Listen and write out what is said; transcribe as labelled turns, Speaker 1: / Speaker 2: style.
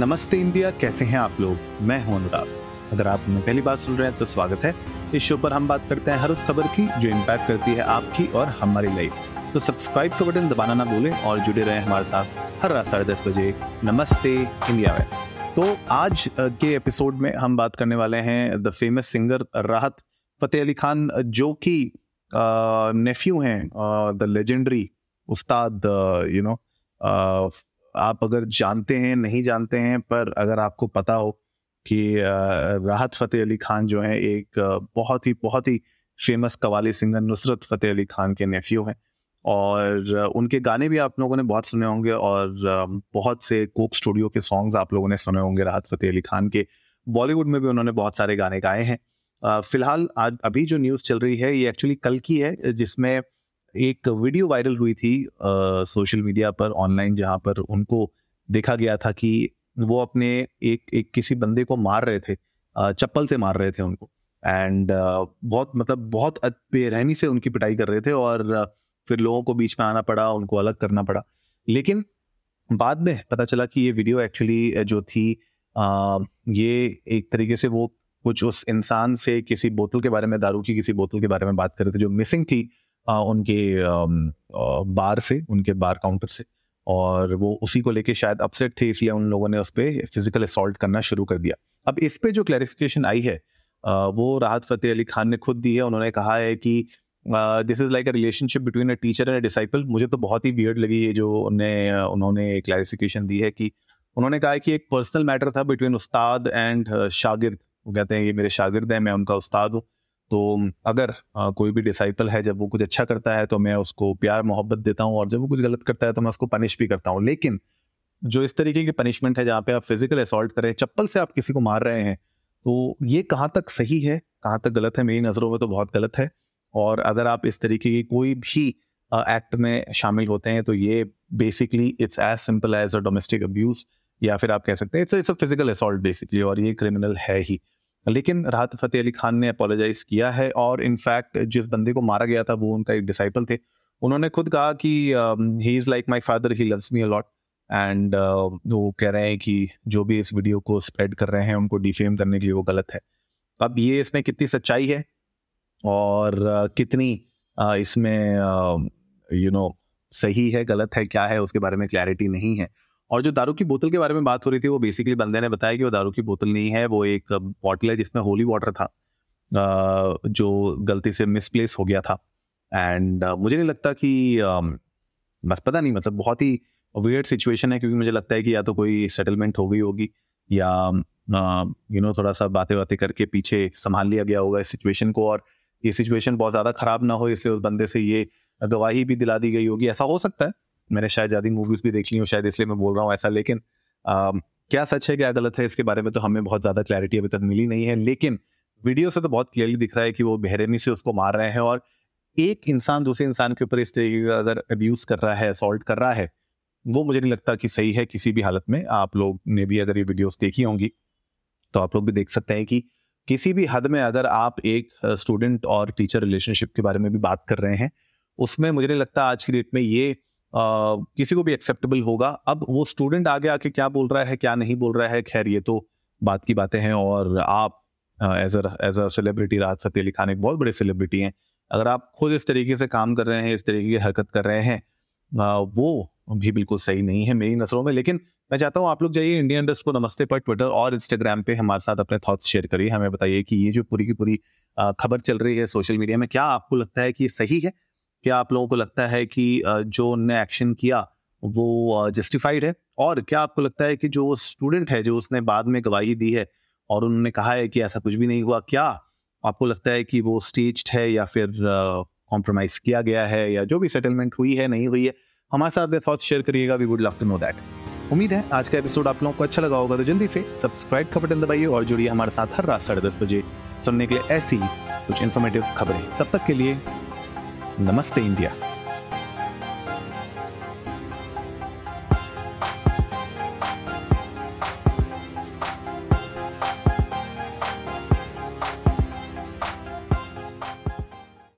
Speaker 1: नमस्ते इंडिया, कैसे हैं आप लोग? मैं हूँ अनुराग। अगर आप हमें पहली बार सुन रहे हैं तो स्वागत है। इस शो पर हम बात करते हैं हर उस खबर की, जो इम्पैक्ट करती है आपकी और हमारी लाइफ तो सब्सक्राइब का बटन दबाना ना भूलें और जुड़े रहें हमारे साथ हर रात साढ़े दस बजे नमस्ते इंडिया में। तो आज के एपिसोड में हम बात करने वाले हैं द फ़ेमस सिंगर राहत फतेह अली खान, जो कि नेफ्यू हैं द लेजेंडरी उस्ताद यू नो आप अगर जानते हैं, नहीं जानते हैं, पर अगर आपको पता हो कि राहत फ़तेह अली खान जो है, एक बहुत ही बहुत ही फ़ेमस कवाली सिंगर नुसरत फ़तेह अली खान के नेफ्यू हैं। और उनके गाने भी आप लोगों ने बहुत सुने होंगे और बहुत से कोक स्टूडियो के सॉन्ग्स आप लोगों ने सुने होंगे राहत फ़तेह अली खान के। बॉलीवुड में भी उन्होंने बहुत सारे गाने गाए हैं। फ़िलहाल आज अभी जो न्यूज़ चल रही है, ये एक्चुअली कल की है, जिसमें एक वीडियो वायरल हुई थी सोशल मीडिया पर ऑनलाइन जहाँ पर उनको देखा गया था कि वो अपने एक एक किसी बंदे को मार रहे थे चप्पल से मार रहे थे उनको। एंड बहुत मतलब बहुत बेरहमी से उनकी पिटाई कर रहे थे और फिर लोगों को बीच में आना पड़ा उनको अलग करना पड़ा। लेकिन बाद में पता चला कि ये वीडियो एक्चुअली जो थी आ, ये एक तरीके से वो कुछ उस इंसान से किसी बोतल के बारे में दारू की किसी बोतल के बारे में बात कर रहे थे जो मिसिंग थी उनके बार से, उनके बार काउंटर से। और वो उसी को लेके शायद अपसेट थे, इसलिए उन लोगों ने उस पर फ़िज़िकल असॉल्ट करना शुरू कर दिया। अब इस पे जो क्लैरिफिकेशन आई है वो राहत फतेह अली खान ने खुद दी है। उन्होंने कहा है कि this is like a relationship between a teacher and a disciple मुझे तो बहुत ही वियर्ड लगी ये जो उन्हें उन्होंने क्लैरिफिकेशन दी है कि उन्होंने कहा कि एक पर्सनल मैटर था बिटवीन उस्ताद एंड शागिर्द। वो कहते हैं, ये मेरे शागिर्द हैं, मैं उनका उस्ताद हूँ। तो अगर आ, कोई भी डिसाइपल है जब वो कुछ अच्छा करता है तो मैं उसको प्यार मोहब्बत देता हूँ और जब वो कुछ गलत करता है तो मैं उसको पनिश भी करता हूँ। लेकिन जो इस तरीके की पनिशमेंट है जहाँ पे आप फ़िज़िकल असॉल्ट करें चप्पल से आप किसी को मार रहे हैं तो ये कहाँ तक सही है कहाँ तक गलत है मेरी नज़रों में तो बहुत गलत है। और अगर आप इस तरीके की कोई भी एक्ट में शामिल होते हैं तो ये basically it's as simple as a domestic abuse या फिर आप कह सकते हैं इट्स फ़िज़िकल असॉल्ट बेसिकली और ये क्रिमिनल है ही। लेकिन राहत फ़तेह अली खान ने अपोलोजाइज किया है और इनफैक्ट जिस बंदे को मारा गया था वो उनका एक डिसाइपल थे। उन्होंने खुद कहा कि he is like my father he loves me a lot and वो कह रहे हैं कि जो भी इस वीडियो को स्प्रेड कर रहे हैं उनको डिफेम करने के लिए वो गलत है। अब ये इसमें कितनी सच्चाई है और uh, कितनी uh, इसमें यू uh, नो सही है गलत है क्या है उसके बारे में क्लैरिटी नहीं है। और जो दारू की बोतल के बारे में बात हो रही थी, वो बेसिकली बंदे ने बताया कि वो दारू की बोतल नहीं है, वो एक बॉटल है जिसमें होली वाटर था जो गलती से मिसप्लेस हो गया था। एंड मुझे नहीं लगता कि बस पता नहीं मतलब बहुत ही वियर्ड सिचुएशन है, क्योंकि मुझे लगता है कि या तो कोई सेटलमेंट हो गई होगी, या यू नो थोड़ा सा बातें बातें करके पीछे संभाल लिया गया होगा इस सिचुएशन को, और ये सिचुएशन बहुत ज़्यादा खराब ना हो, इसलिए उस बंदे से ये गवाही भी दिला दी गई होगी। ऐसा हो सकता है। मैंने शायद ज़्यादा मूवीज़ भी देख ली हूँ शायद इसलिए मैं बोल रहा हूँ ऐसा लेकिन आ, क्या सच है क्या गलत है इसके बारे में तो हमें बहुत ज़्यादा क्लैरिटी अभी तक मिली नहीं है लेकिन वीडियो से तो बहुत क्लियरली दिख रहा है कि वो बेहरेमी से उसको मार रहे हैं और एक इंसान दूसरे इंसान के ऊपर इस तरीके का अगर अब्यूज कर रहा है असॉल्ट कर रहा है वो मुझे नहीं लगता कि सही है किसी भी हालत में। आप लोग ने भी अगर ये वीडियोस देखी होंगी तो आप लोग भी देख सकते हैं कि किसी भी हद में अगर आप एक स्टूडेंट और टीचर रिलेशनशिप के बारे में भी बात कर रहे हैं उसमें मुझे नहीं लगता आज की डेट में ये किसी को भी एक्सेप्टेबल होगा। अब वो स्टूडेंट आगे आके क्या बोल रहा है क्या नहीं बोल रहा है खैर ये तो बात की बातें हैं और आप एज एज अ सेलिब्रिटी राहत फतेह अली खान एक बहुत बड़े सेलिब्रिटी हैं। अगर आप खुद इस तरीके से काम कर रहे हैं इस तरीके की हरकत कर रहे हैं आ, वो भी बिल्कुल सही नहीं है मेरी नज़रों में। लेकिन मैं चाहता हूँ आप लोग जाइए इंडियन डस्ट को नमस्ते पर ट्विटर और इंस्टाग्राम पे हमारे साथ अपने थॉट्स शेयर करिए। हमें बताइए कि ये जो पूरी की पूरी खबर चल रही है सोशल मीडिया में क्या आपको लगता है कि सही है? क्या आप लोगों को लगता है कि जो उनने एक्शन किया, वो जस्टिफाइड है? और क्या आपको लगता है कि जो स्टूडेंट है, जो उसने बाद में गवाही दी है, और उन्होंने कहा है कि ऐसा कुछ भी नहीं हुआ, क्या आपको लगता है कि वो स्टेज है या फिर कॉम्प्रोमाइज किया गया है या जो भी सेटलमेंट हुई है, नहीं हुई है, हमारे साथ थॉट्स शेयर करिएगा we would love to know that उम्मीद है आज का एपिसोड आप लोगों को अच्छा लगा होगा तो जल्दी से सब्सक्राइब का बटन दबाइए और जुड़िए हमारे साथ हर रात साढ़े दस बजे सुनने के लिए ऐसी कुछ इन्फॉर्मेटिव खबरें। तब तक के लिए नमस्ते इंडिया